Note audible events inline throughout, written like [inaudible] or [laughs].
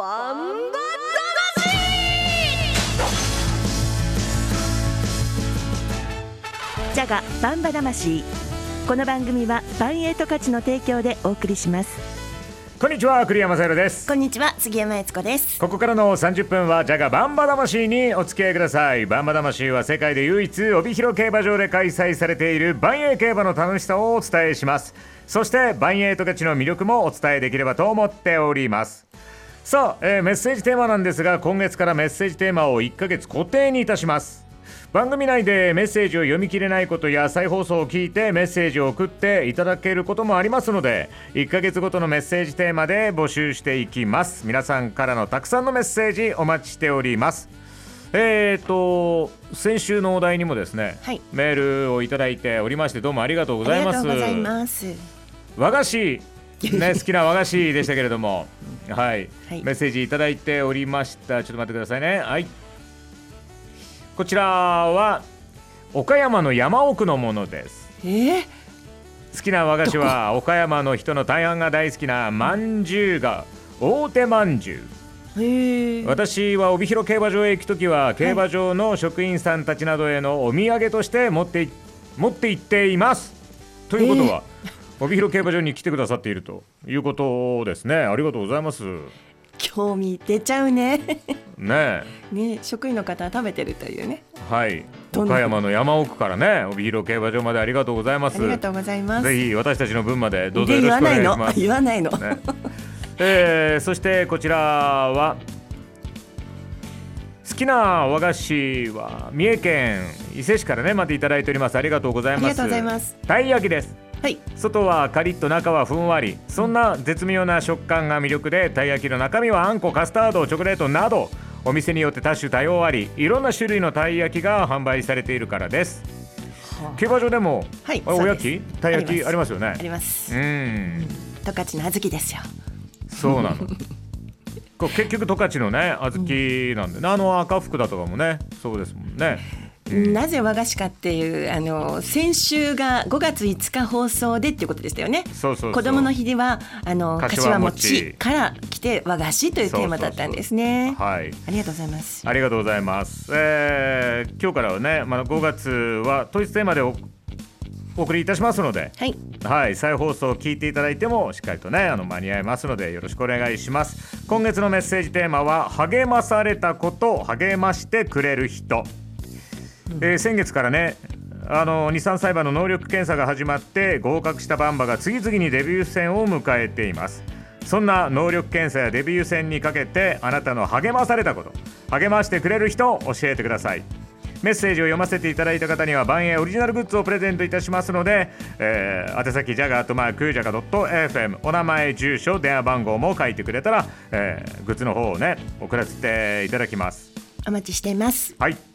バンバジャガバンバ魂。この番組はバンエイト価値の提供でお送りします。こんにちは栗山さゆです。こんにちは杉山悦子です。ここからの30分はジャガバンバ魂にお付き合いください。バンバ魂は世界で唯一帯広競馬場で開催されているバンエイ競馬の楽しさをお伝えします。そしてバンエイト勝ちの魅力もお伝えできればと思っておりますさあ、えーメッセージテーマなんですが今月からメッセージテーマを1ヶ月固定にいたします。番組内でメッセージを読み切れないことや再放送を聞いてメッセージを送っていただけることもありますので1ヶ月ごとのメッセージテーマで募集していきます。皆さんからのたくさんのメッセージお待ちしております。えーと先週のお題にもですね、はい。メールをいただいておりましてどうもありがとうごありざいます。がとうございます。和菓子ね好きな和菓子でしたけれども。はい、はい。メッセージいただいておりました。ちょっと待ってくださいね。はい。こちらは岡山の山奥のものです。え？ー、好きな和菓子は岡山の人の大半が大好きなまんじゅうが大手まんじゅう。私は帯広競馬場へ行くときは競馬場の職員さんたちなどへのお土産として持ってい持って行っています。ということは、帯広競馬場に来てくださっているということですね。ありがとうございます。ね興味出ちゃうね。え。ね職員の方は食べてるというね。はい。岡山の山奥からね帯広競馬場までありがとうございます。ありがとうございます。ぜひ私たちの分までどうぞでよろしくお願いし言わないのます言わないの、ね。えーそしてこちらは好きな和菓子は三重県伊勢市からねまたいただいております。ありがとうございます。ありがとうございます。たい焼きですはい。外はカリッと中はふんわり。そんな絶妙な食感が魅力でたい焼きの中身はあんこカスタードチョコレートなどお店によって多種多様ありいろんな種類のたい焼きが販売されているからです。競馬場でも、はいあおやきたい。焼きあありりますよね。あります。うん。十勝の小豆ですよ。そうなの。[laughs] 結局十勝のね小豆なんでね。あの赤福だとかもねそうですもんねなぜ和菓子かっていうあの先週が5月5日放送でっていうことでしたよね。そうそう子供の日ではあの柏柏餅餅から来て和菓子というテーマだったんですね。はい。ありがとうございます。ありがとうございます、えー今日からはね、まあ、5月は統一テーマでおお送りいたしますので、はい。はい、再放送を聞いていただいてもしっかりとねあの間に合いますのでよろしくお願いします。今月のメッセージテーマは励まされたこと励ましてくれる人、えー先月からねあの日産サイバーの能力検査が始まって合格したバンバが次々にデビュー戦を迎えています。そんな能力検査やデビュー戦にかけてあなたの励まされたこと励ましてくれる人教えてください。メッセージを読ませていただいた方には万栄オリジナルグッズをプレゼントいたしますので、えー宛先ジャガーとマークジャガ .fm お名前住所電話番号も書いてくれたら、えーグッズの方をね送らせていただきます。お待ちしています。はい。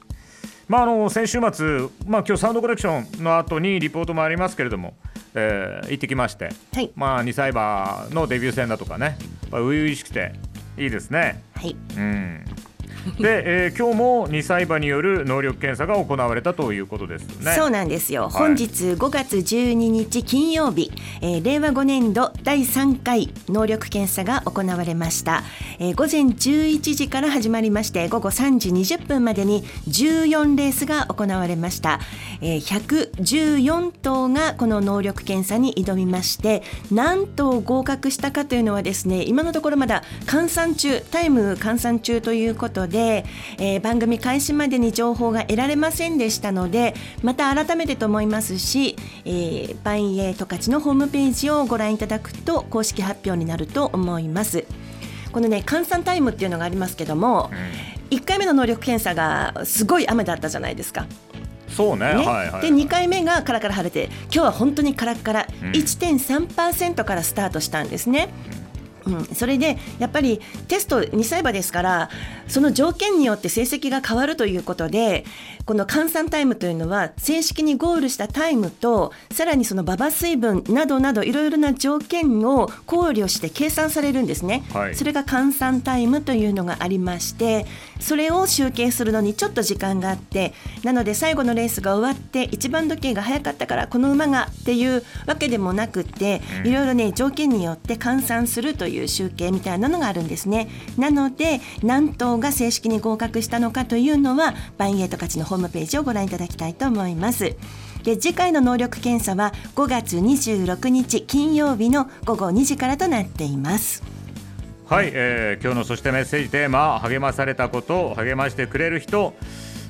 まあ、あの先週末、まあ今日サウンドコレクションの後にリポートもありますけれども、えー行ってきまして、はいまあ2歳馬のデビュー戦だとかね、初々しくていいですね。はいうん。[laughs] で、えー今日も2歳馬による能力検査が行われたということですよね。そうなんですよ、い。本日5月12日金曜日、えー令和5年度第3回能力検査が行われました、えー午前11時から始まりまして午後3時20分までに14レースが行われました、えー114頭がこの能力検査に挑みまして何頭合格したかというのはですね今のところまだ換算中タイム換算中ということで、えー番組開始までに情報が得られませんでしたのでまた改めてと思いますし、えー、バンエイトカチのホームページをご覧いただくと公式発表になると思います。このね換算タイムっていうのがありますけども、1回目の能力検査がすごい雨だったじゃないですか。そうね。ねはいはい。で2回目がカラカラ晴れて今日は本当にカラッカラ、うん1.3%からスタートしたんですね。うん、それでやっぱりテスト2歳馬ですからその条件によって成績が変わるということでこの換算タイムというのは正式にゴールしたタイムとさらにその馬場水分などなどいろいろな条件を考慮して計算されるんですね、はい。それが換算タイムというのがありましてそれを集計するのにちょっと時間があってなので最後のレースが終わって一番時計が早かったからこの馬がっていうわけでもなくっていろいろね条件によって換算するといういう集計みたいなのがあるんですね。なので何頭が正式に合格したのかというのはバンエイト勝ちのホームページをご覧いただきたいと思います。で次回の能力検査は5月26日金曜日の午後2時からとなっています。はい、えー、今日のそしてメッセージテーマ励まされたこと励ましてくれる人。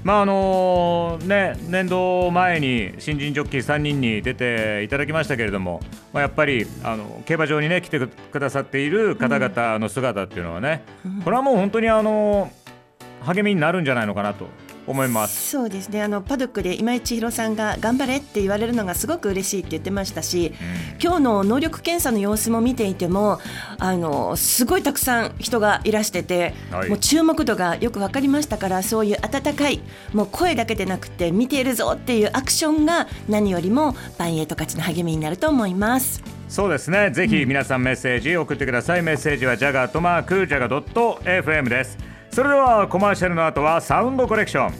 まああのね、年度前に新人ジョッキー3人に出ていただきましたけれども、まあ、やっぱりあの競馬場に、ね、来てくださっている方々の姿っていうのはね、これはもう本当にあの励みになるんじゃないのかなと思います。そうですね。あのパドックで今井千尋さんが頑張れって言われるのがすごく嬉しいって言ってましたし、うん、今日の能力検査の様子も見ていてもあのすごいたくさん人がいらしてて、はい、もう注目度がよく分かりましたからそういう温かいもう声だけでなくて見ているぞっていうアクションが何よりもバンエイト勝ちの励みになると思います。そうですね。ぜひ皆さんメッセージ送ってください、うん、メッセージはジャガートマークジャガ FM ですそれではコマーシャルの後はサウンドコレクション。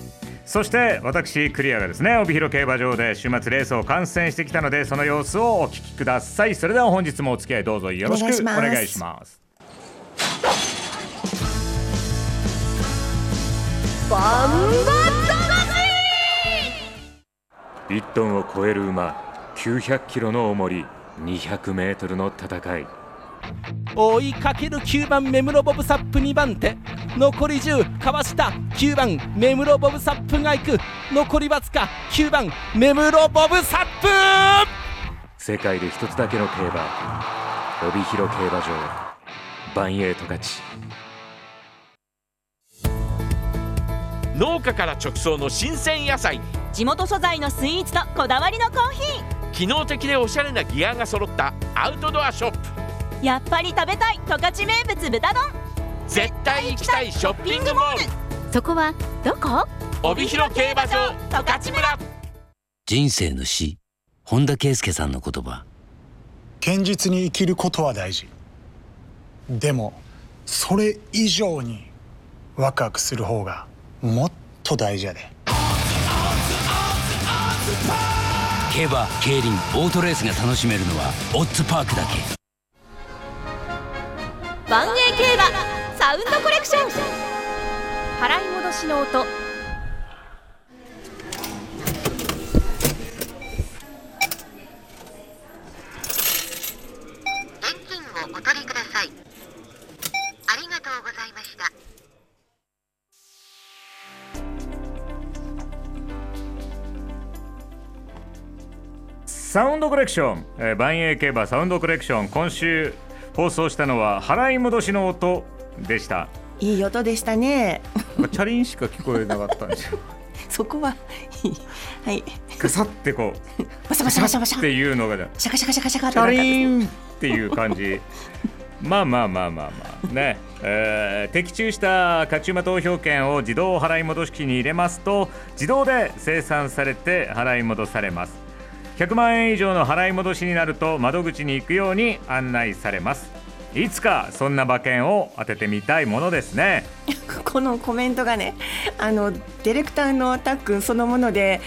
そして私クリアがですね帯広競馬場で週末レースを観戦してきたのでその様子をお聞きください。それでは本日もお付き合いどうぞよろしくお願いします。バンバ1トンを超える馬900キロの重り200メートルの戦い追いかける9番目室ボブサップ2番手。残り10かわした。9番目室ボブサップが行く。残りわずか9番目室ボブサップ。世界で一つだけの競馬。帯広競馬場。バンエイト勝ち。農家から直送の新鮮野菜。地元素材のスイーツとこだわりのコーヒー。機能的でおしゃれなギアが揃ったアウトドアショップやっぱり食べたい十勝名物豚丼。絶対行きたいショッピングモール。そこはどこ？帯広競馬場十勝村。人生の死本田圭佑さんの言葉。堅実に生きることは大事。でもそれ以上にワクワクする方がもっと大事やで。競馬競輪オートレースが楽しめるのはオッズパークだけ万栄競馬サウンドコレクション。払い戻しの音。現金をお取りください。ありがとうございました。サウンドコレクション、えー、万栄競馬サウンドコレクション今週放送したのは払い戻しの音でした。いい音でしたね。チャリンしか聞こえなかったんですよ。[laughs] そこははい。ガサってこう。バサバサバサバサ。っていうのがシャカシャカシャカシャカチャリンっていう感じ。まあまあまあまあまあ。ね、[laughs] えー、的中した勝ち馬投票券を自動払い戻し機に入れますと自動で生産されて払い戻されます100万円以上の払い戻しになると窓口に行くように案内されます。いつかそんな馬券を当ててみたいものですね。[laughs] このコメントがねあのディレクターのタックンそのもので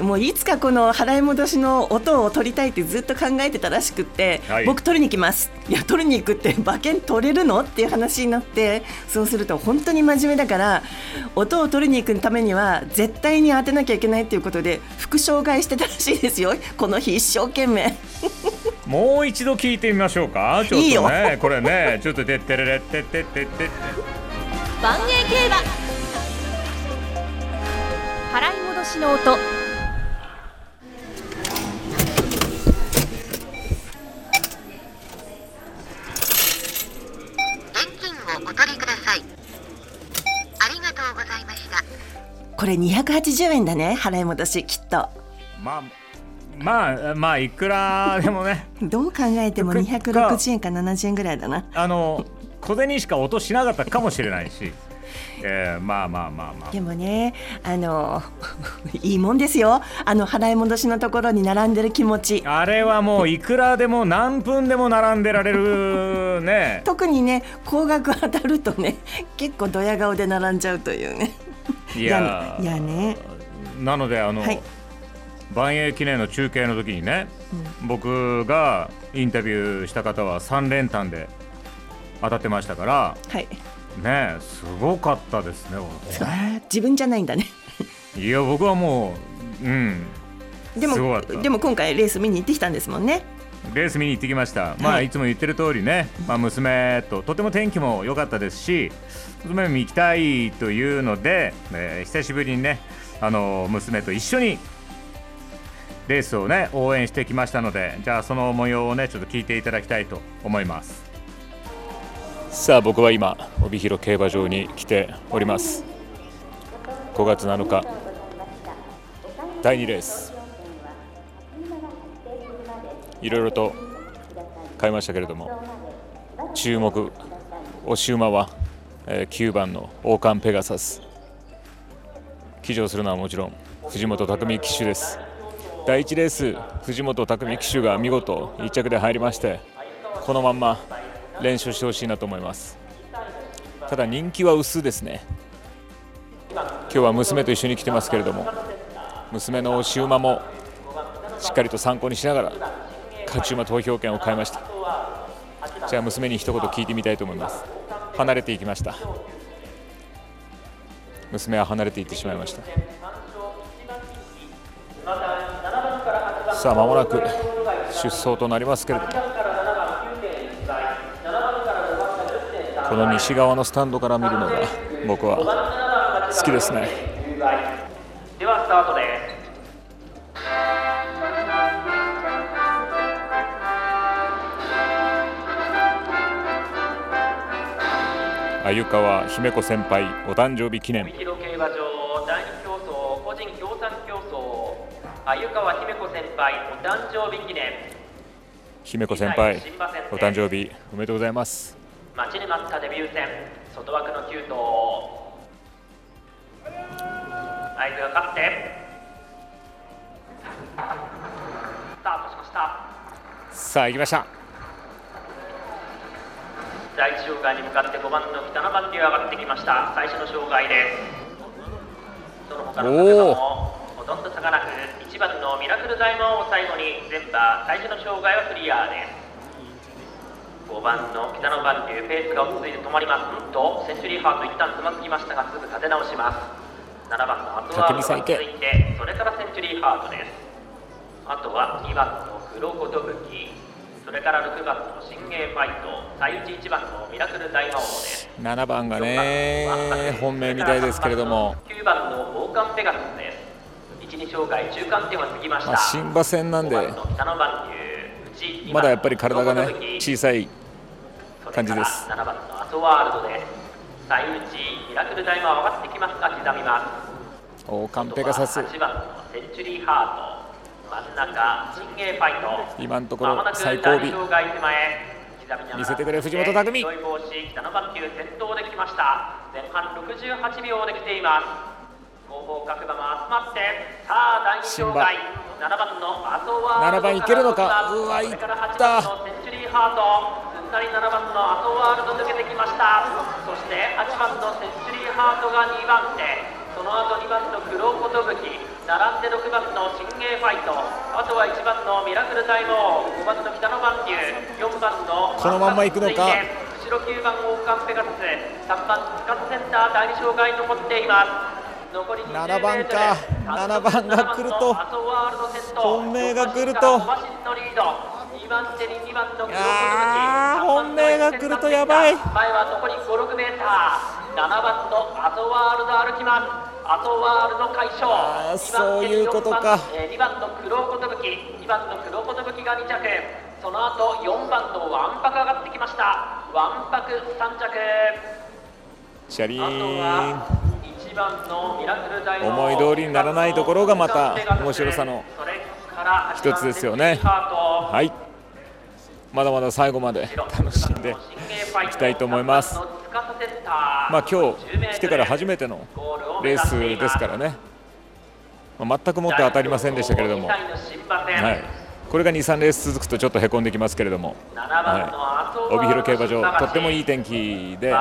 もういつかこの払い戻しの音を取りたいってずっと考えてたらしくって、はい、僕取りに行きます。いや取りに行くって馬券取れるの？っていう話になってそうすると本当に真面目だから音を取りに行くためには絶対に当てなきゃいけないっていうことで副障害してたらしいですよ。この日一生懸命もう一度聞いてみましょうか。ちょっとねこれね [laughs] ちょっとてってれれってってってって万栄競馬。払い戻しの音。現金をお取りください。ありがとうございました。これ280円だね払い戻しきっと。まあまあまあいくらでもね。[laughs] どう考えても260円か70円ぐらいだな。あの小銭しか音しなかったかもしれないし。えー、まあまあまあまあ。でもねあの [laughs] いいもんですよ。あの払い戻しのところに並んでる気持ち。あれはもういくらでも何分でも並んでられるね。[laughs] 特にね高額当たるとね結構ドヤ顔で並んじゃうというね。いやいやね。なのであの、はい万栄記念の中継の時にね、うん、僕がインタビューした方は3連単で当たってましたからはい。ねすごかったですね自分じゃないんだね。いや僕はもううん。ですごかった。もでも今回レース見に行ってきたんですもんね。レース見に行ってきました、まあいつも言ってる通りね、まあ、娘ととても天気も良かったですし娘も行きたいというので、えー久しぶりにねあの娘と一緒にレースをね応援してきましたのでじゃあその模様をねちょっと聞いていただきたいと思います。さあ僕は今帯広競馬場に来ております。5月7日第2レース。いろいろと買いましたけれども注目押し馬は、えー9番の王冠ペガサス。騎乗するのはもちろん藤本匠騎手です。第1レース藤本匠騎手が見事1着で入りましてこのまんま連勝してほしいなと思います。ただ人気は薄ですね。今日は娘と一緒に来てますけれども娘の押し馬もしっかりと参考にしながら勝ち馬投票権を買いました。じゃあ娘に一言聞いてみたいと思います。離れていきました。娘は離れていってしまいました。さあ間もなく出走となりますけれどもこの西側のスタンドから見るのが僕は好きですね。ではスタートです。鮎川姫子先輩お誕生日記念鮎川姫子先輩お誕生日記念。姫子先輩お誕生日おめでとうございます。待ちに待ったデビュー戦。外枠の9頭合図がかって。スタートしました。さあ行きました。第一障害に向かって5番の北の番手が上がってきました。最初の障害です。その他の方々もほとんど差がなく1番のミラクルダイヤモンドを最後に全馬最初の障害はクリアです5番の北の番手ペースが落ち着いて止まりますうんとセンチュリーハート一旦つまずきましたがすぐ立て直します7番のアトワールが続いてそれからセンチュリーハートですあとは2番の黒子と武器それから6番の新芸ファイト最内1番のミラクル大魔王です7番がね本命みたいですけれども、9番の王冠ペガスです1、2障害中間点は過ぎました、まあ、新馬戦なんで5番の北の番手内まだやっぱり体がね小さい感じです。7番のアトワールドです。最内ミラクル大魔王上がってきますが刻みます。王冠ペガサス。8番のセンチュリーハート真ん中新芸ファイト今のところ最後尾。見せてくれ藤本拓海。白い帽子北の番球先頭で来ました。前半68秒で来ています後方各馬も集まってさあ第二障害7番のアトワールド7番いけるのか？うわいっ8た。番のセンチュリーハート。すんなり7番のアトワールド抜けてきました。そして8番のセンチュリーハートが2番手。その後2番の黒子と武器並んで6番の新芸ファイト。あとは1番のミラクル大魔王。5番の北の番球4番のこのまんま行くのか？後ろ9番王冠ペガサス。3番スカットセンター第2障害残っています。残り20 7番か。7番が来ると。本命が来ると。2番手に2番の黒子と。武器あー本命が来るとやばい。前は残り56メーター。7番のアトワールド歩きます。アトワールド快勝あー2そういうことか。4番えー2番の黒子と武器2番の黒子と武器が2着。その後4番のワンパク上がってきました。ワンパク3着。シャリーンは1番のミラクル大魔王思い通りにならないところがまた面白さの一つですよね。はい。まだまだ最後まで楽しんでいきたいと思います。まあ今日来てから初めてのレースですからね、まあ全くもって当たりませんでしたけれども、はい、これが2、3レース続くとちょっとへこんできますけれども、はい、帯広競馬場、とってもいい天気で、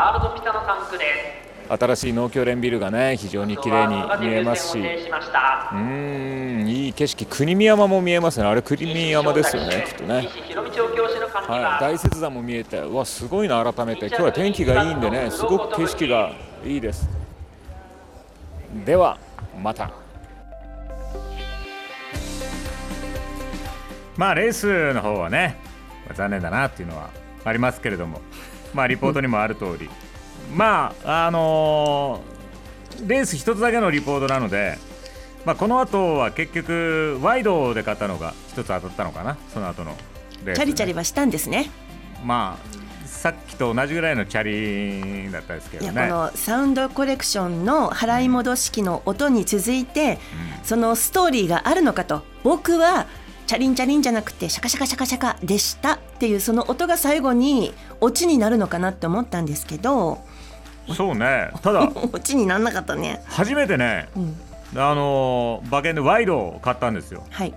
新しい農協連ビルがね非常に綺麗に見えますし、うん、いい景色、国見山も見えますね、あれ、国見山ですよね、きっとね。はい、大雪山も見えてうわすごいな改めて。今日は天気がいいんでねすごく景色がいいです。ではまた。まあレースの方はね残念だなっていうのはありますけれども。まあリポートにもある通りまああのーレース一つだけのリポートなのでまあこの後は結局ワイドで勝ったのが一つ当たったのかなその後のレースね。チャリチャリはしたんですね。まあさっきと同じぐらいのチャリだったですけいやどねこのサウンドコレクションの払い戻し機の音に続いて、そのストーリーがあるのかと。僕はチャリンチャリンじゃなくてシャカシャカシャカシャカでしたっていうその音が最後にオチになるのかなって思ったんですけどそうね。ただ [laughs] オチにならなかったね。初めてね、うん。あのー馬券でワイドを買ったんですよ。はい。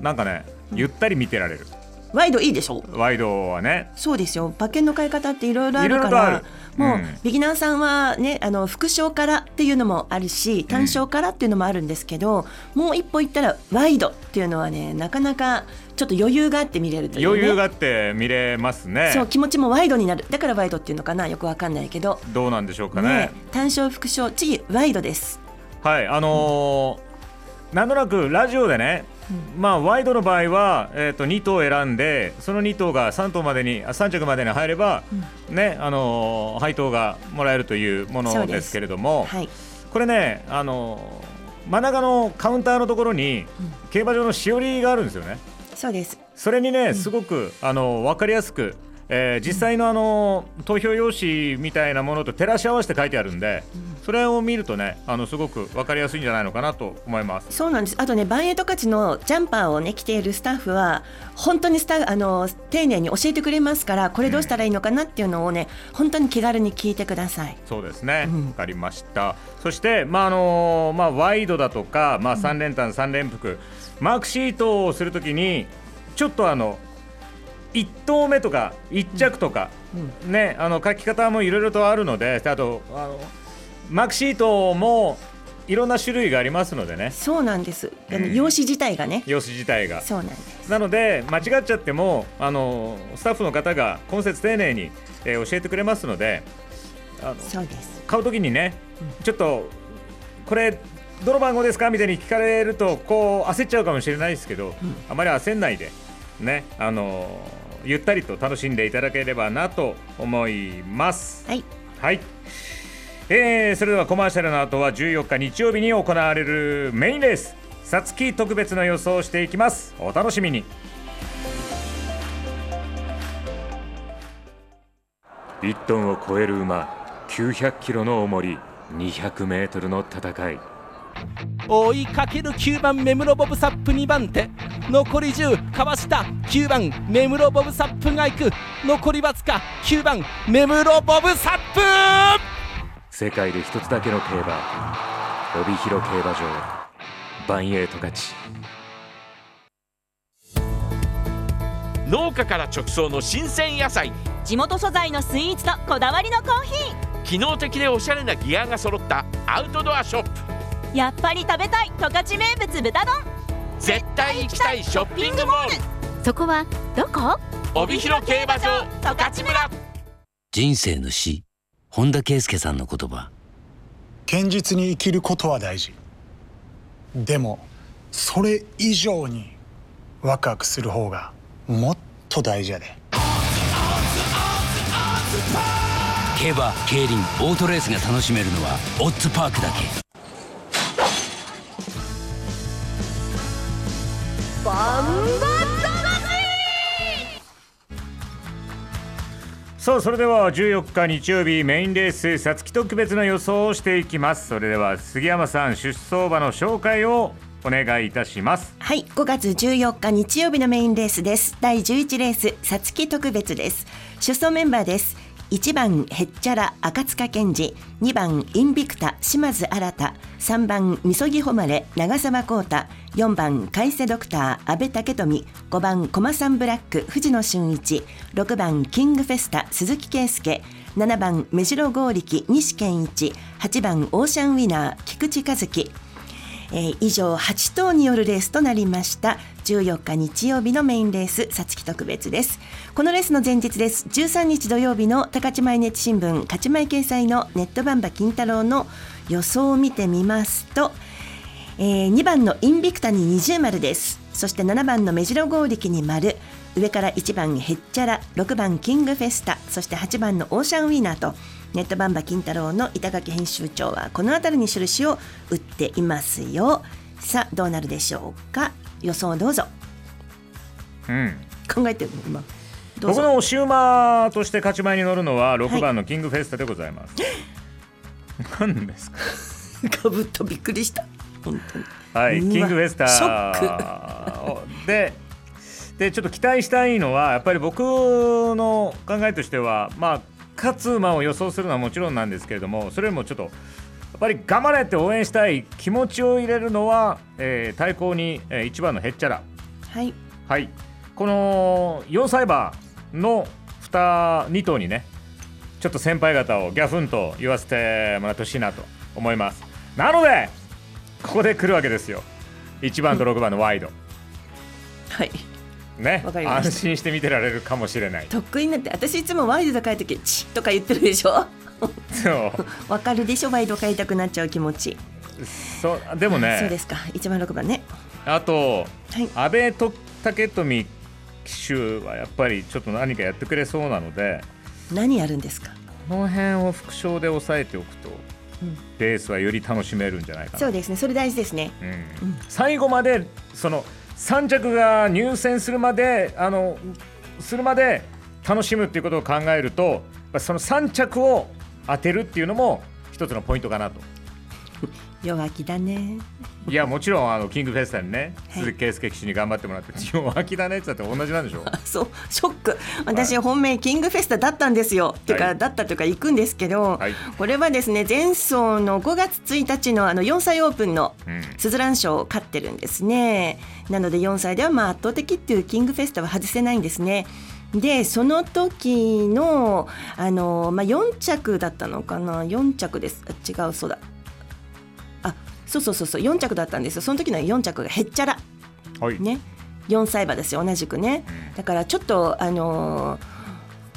なんかねゆったり見てられる、ワイドいいでしょ？ワイドはね。そうですよ。馬券の買い方っていろいろあるからもう、うん。ビギナーさんはねあの副賞からっていうのもあるし単賞からっていうのもあるんですけど、もう一歩行ったらワイドっていうのはねなかなかちょっと余裕があって見れるという、ね、余裕があって見れますね。そう気持ちもワイドになる。だからワイドっていうのかな？よくわかんないけど。どうなんでしょうかね。ね単勝副賞次ワイドです。はいあのーなんとなくラジオでね、まあワイドの場合は、えー、と2頭選んでその2頭が3頭までにあ3着までに入れば、ねあのー配当がもらえるというものですけれどもはい。これねあのー真ん中のカウンターのところに、競馬場のしおりがあるんですよね。そうです。それにねすごく、あの分かりやすく、えー実際のあの投票用紙みたいなものと照らし合わせて書いてあるんで、それを見るとねあのすごく分かりやすいんじゃないのかなと思います。そうなんです。あとねバンエイト価値のジャンパーをね着ているスタッフは本当にスタあの丁寧に教えてくれますからこれどうしたらいいのかなっていうのをね本当に気軽に聞いてください。そうですね、わかりました。そして、まああのまあ、ワイドだとか、まあ、3連単、3連複、マークシートをするときに、ちょっとあの1投目とか、1着とか、ね、あの書き方もいろいろとあるので、あとあの、マークシートもいろんな種類がありますのでね、そうなんです。あのうん。用紙自体がね。用紙自体が。そうなんです。なので間違っちゃってもあのスタッフの方が今節丁寧に、えー教えてくれますのであのそうです。買うときにね、ちょっとこれどの番号ですか？みたいに聞かれるとこう焦っちゃうかもしれないですけど、あまり焦んないでねあのゆったりと楽しんでいただければなと思います。はい、はいえーそれではコマーシャルの後は14日日曜日に行われるメインレース。さつき特別の予想をしていきます。お楽しみに。1トンを超える馬900キロの重り200メートルの戦い。追いかける9番目室ボブサップ2番手。残り10かわした。9番目室ボブサップが行く。残りわずか9番目室ボブサップ世界で一つだけの競馬帯広競馬場。バンエイト勝ち。農家から直送の新鮮野菜。地元素材のスイーツとこだわりのコーヒ機能的でおしゃれなギアが揃ったアウトドアショップ。ーやっぱり食べたい十勝名物豚丼。絶対行きたいショッピングモール。そこはどこ？帯広競馬場十勝村。人生の死本田圭佑さんの言葉。堅実に生きることは大事。でもそれ以上にワクワクする方がもっと大事やで。競馬競輪オートレースが楽しめるのはオッズパークだけ。バンバさあそれでは14日日曜日メインレースさつき特別の予想をしていきます。それでは杉山さん出走馬の紹介をお願いいたします。はい5月14日日曜日のメインレースです。第11レースさつき特別です。出走メンバーです。1番へっちゃら赤塚健二2番インビクタ島津新3番みそぎ誉れ長澤浩太4番海瀬ドクター阿部武富5番コマサンブラック藤野俊一6番キングフェスタ鈴木圭介7番目白剛力西健一8番オーシャンウィナー菊池和樹。えー以上8頭によるレースとなりました。14日日曜日のメインレースさつき特別です。このレースの前日です。13日土曜日の高知毎日新聞勝ち前掲載のネットバンバ金太郎の予想を見てみますとえー2番のインビクタに二重丸です。そして7番の目白剛力に丸。上から1番ヘッチャラ6番キングフェスタそして8番のオーシャンウィーナーとネットバンバ金太郎の板垣編集長はこの辺りに印を打っていますよ。さあどうなるでしょうか。予想どうぞ。うん。考えてる今。どう僕ぞのシューマーとして勝ち前に乗るのははい。6番のキングフェスタでございます。[laughs] 何ですか？かぶっとびっくりした。本当に。はい、キングフェスタショッででちょっと期待したいのはやっぱり僕の考えとしてはまあ勝つ馬を予想するのはもちろんなんですけれどもそれよりもちょっとぱり頑張れって応援したい気持ちを入れるのは、えー対抗に、え1番のヘッチャラはい。はい。この4歳馬の 2, 2頭にねちょっと先輩方をギャフンと言わせてもらってほしいなと思います。なのでここで来るわけですよ。1番と6番のワイド。[laughs] はい。ね。安心して見てられるかもしれない。得意になって私いつもワイドと書いてチッとか言ってるでしょ？わかるでしょ？ワイド買いたくなっちゃう気持ち。そう。でもね。そうですか。1番6番ね。あと、はい。安倍と武富騎手はやっぱりちょっと何かやってくれそうなので何やるんですか？この辺を副賞で抑えておくと、うん。レースはより楽しめるんじゃないかな。そうですね。それ大事ですね。うん。最後までその3着が入選するまであのするまで楽しむっていうことを考えるとその3着を当てるっていうのも一つのポイントかなと。弱気だね。いやもちろんあのキングフェスタにね、はい鈴木圭介騎手に頑張ってもらって弱気だねって言ったって同じなんでしょ。あ [laughs] そうショック。私、本命キングフェスタだったんですよ、っていうかはいだったというか行くんですけど、はい。これはですね前走の5月1日のあの4歳オープンのうん。スズラン賞を勝ってるんですね。なので4歳ではまあ圧倒的っていうキングフェスタは外せないんですねでその時のあの、まあ、4着だったのかな？4着です。あ違うそうだ。あそうそうそうそう。4着だったんですよ。その時の4着がへっちゃら。はい、ね。4歳馬ですよ。同じくね。だからちょっとあのー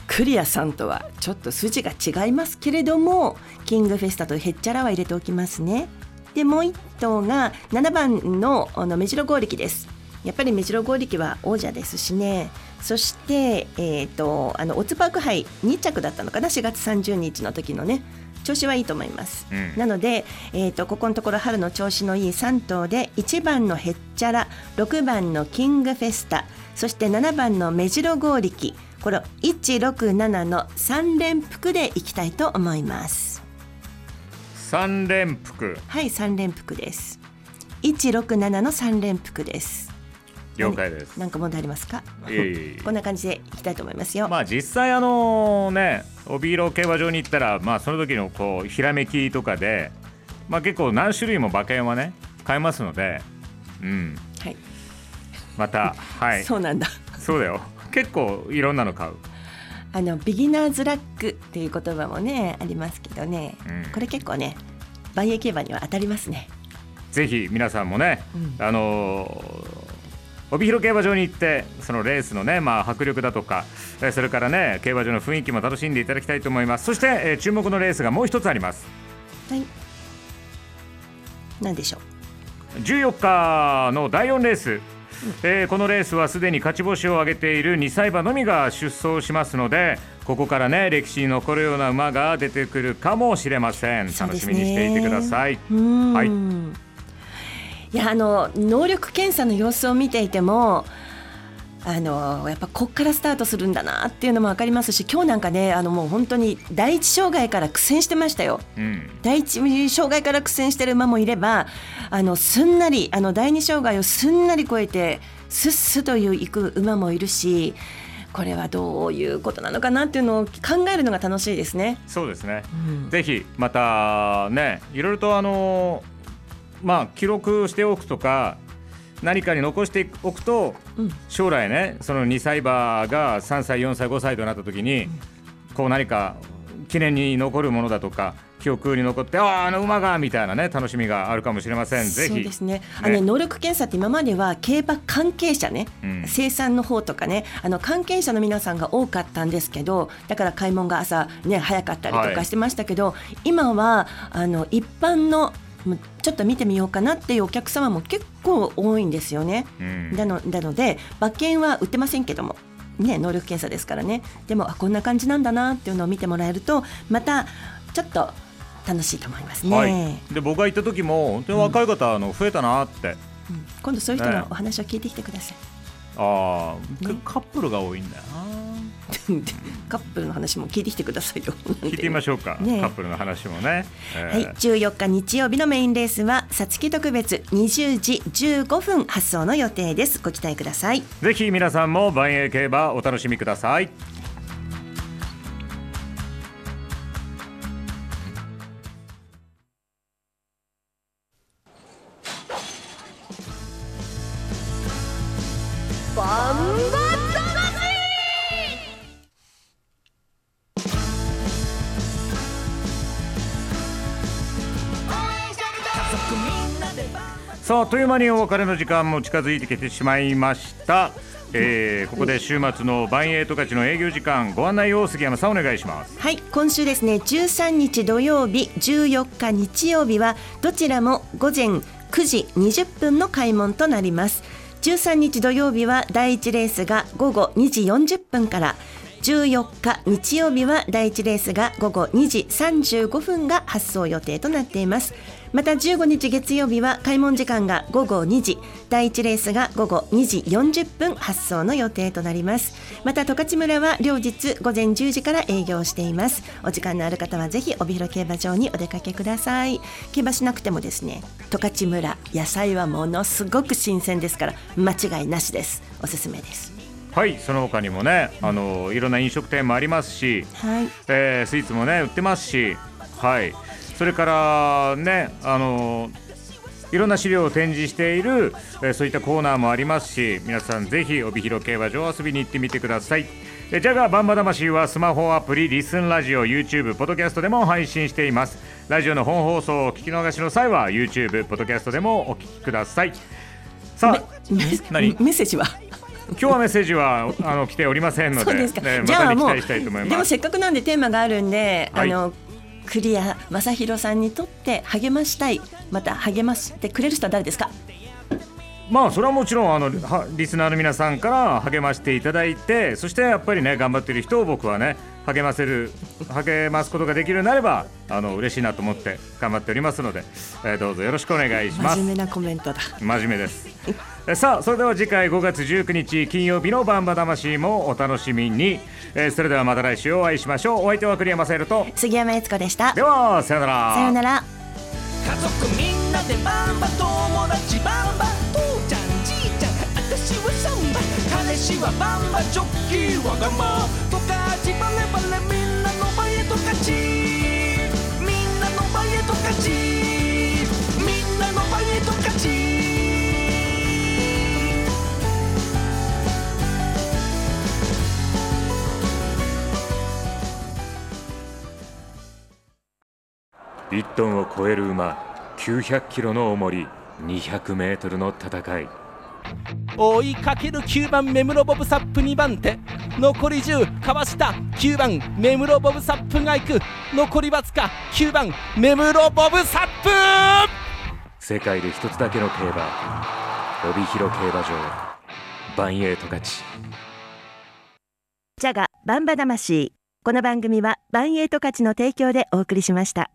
クリアさんとはちょっと筋が違いますけれどもキングフェスタとヘッチャラは入れておきますね。でもう1頭が7番のあの目白剛力ですやっぱり目白剛力は王者ですしね。そして、えー、とあのオッツパーク杯2着だったのかな？4月30日の時のね。調子はいいと思います、うん。なので、えー、とここのところ春の調子のいい3頭で1番のヘッチャラ6番のキングフェスタそして7番の目白剛力これを167の3連複でいきたいと思います。3連複。はい3連複です。167の3連複です了解です。何か問題ありますか？いえいえいえ。こんな感じでいきたいと思いますよ、まあ実際あのね帯広競馬場に行ったらまあその時のこうひらめきとかでまあ結構何種類も馬券はね買えますのでうん。はい。またはい。そうなんだ。そうだよ。結構いろんなの買う。あのビギナーズラックっていう言葉もねありますけどね、うん。これ結構ね万栄競馬には当たりますね。ぜひ皆さんもね、あのー帯広競馬場に行ってそのレースのね、まあ、迫力だとかえーそれからね競馬場の雰囲気も楽しんでいただきたいと思います。そして、えー注目のレースがもう一つあります。はい。何でしょう？14日の第4レース、えーこのレースはすでに勝ち星を挙げている2歳馬のみが出走しますのでここからね歴史に残るような馬が出てくるかもしれません、楽しみにしていてください。うん。はいいやあの能力検査の様子を見ていてもあのやっぱこっからスタートするんだなっていうのも分かりますし今日なんかねあのもう本当に第一障害から苦戦してましたよ。うん第一障害から苦戦してる馬もいればあのすんなりあの第二障害をすんなり越えてスッスという行く馬もいるしこれはどういうことなのかなっていうのを考えるのが楽しいですね。そうですね、ぜひまたねいろいろとあのまあ記録しておくとか何かに残しておくと、うん。将来ねその2歳馬が3歳4歳5歳となった時に、こう何か記念に残るものだとか記憶に残ってあああの馬がみたいなね楽しみがあるかもしれません。ぜひ。そうですね。あのね能力検査って今までは競馬関係者ね、うん。生産の方とかねあの関係者の皆さんが多かったんですけどだから開門が朝ね早かったりとはい。かしてましたけど、今はあの一般のちょっと見てみようかなっていうお客様も結構多いんですよね。うん。なのなので馬券は売ってませんけども。ね、能力検査ですからね。でもあこんな感じなんだなっていうのを見てもらえるとまたちょっと楽しいと思いますね、はい、で僕が行った時も本当に若い方、あの増えたなって。うん。今度そういう人ね。のお話を聞いてきてください、ああ、ね。カップルが多いんだよな [laughs] カップルの話も聞いてきてくださいよ。聞いてみましょうか、ねカップルの話もね、えー。はい、14日日曜日のメインレースはさつき特別20時15分発送の予定です。ご期待ください。ぜひ皆さんも万栄競馬お楽しみくださいっという間にお別れの時間も近づいてきてしまいました、えーここで週末の万栄十勝の営業時間ご案内を杉山さんお願いします。はい今週ですね13日土曜日14日日曜日はどちらも午前9時20分の開門となります。13日土曜日は第1レースが午後2時40分から14日日曜日は第1レースが午後2時35分が発送予定となっています。また15日月曜日は開門時間が午後2時第1レースが午後2時40分発送の予定となります。また十勝村は両日午前10時から営業しています。お時間のある方はぜひ帯広競馬場にお出かけください。競馬しなくてもですね十勝村野菜はものすごく新鮮ですから間違いなしです。おすすめです。はいその他にもねあのいろんな飲食店もありますし、はい。えースイーツもね売ってますしはいそれからねあのいろんな資料を展示している、えーそういったコーナーもありますし皆さんぜひ帯広競馬場遊びに行ってみてください。えージャガーバンバ魂はスマホアプリリスンラジオ YouTube ポッドキャストでも配信しています。ラジオの本放送を聞き逃しの際は YouTube ポッドキャストでもお聞きください。さあ何？メッセージは？今日はメッセージはあの来ておりませんのでねまたに期待したいと思いでます。もせっかくなんでテーマがあるんで、はい。あのクリア正弘さんにとって励ましたいまた励ましてくれる人は誰ですか？まあそれはもちろんあのリスナーの皆さんから励ましていただいてそしてやっぱりね頑張ってる人を僕はね励ませる励ますことができるようになればあの嬉しいなと思って頑張っておりますので、えーどうぞよろしくお願いします。真面目なコメントだ。真面目です。えさあそれでは次回5月19日金曜日のバンバ魂もお楽しみに、えーそれではまた来週お会いしましょう。お相手は栗山聖と。杉山悦子でした。ではさよなら。さようなら。家族みんなでバンバ友達バンバ父ちゃんじいちゃん私はサンバ。彼氏はバンバジョッキーわがまちバレバレみんなの前へと勝ち。みんなの前と勝ち。みんなの前と勝ち。1トンを超える馬900キロの重り200メートルの戦い。追いかける9番目室ボブサップ2番手。残り10かわした。9番目室ボブサップが行く。残りわずか9番目室ボブサップ。世界で一つだけの競馬。帯広競馬場。万栄十勝ジャガバンバ魂。この番組はバンエイト価値の提供でお送りしました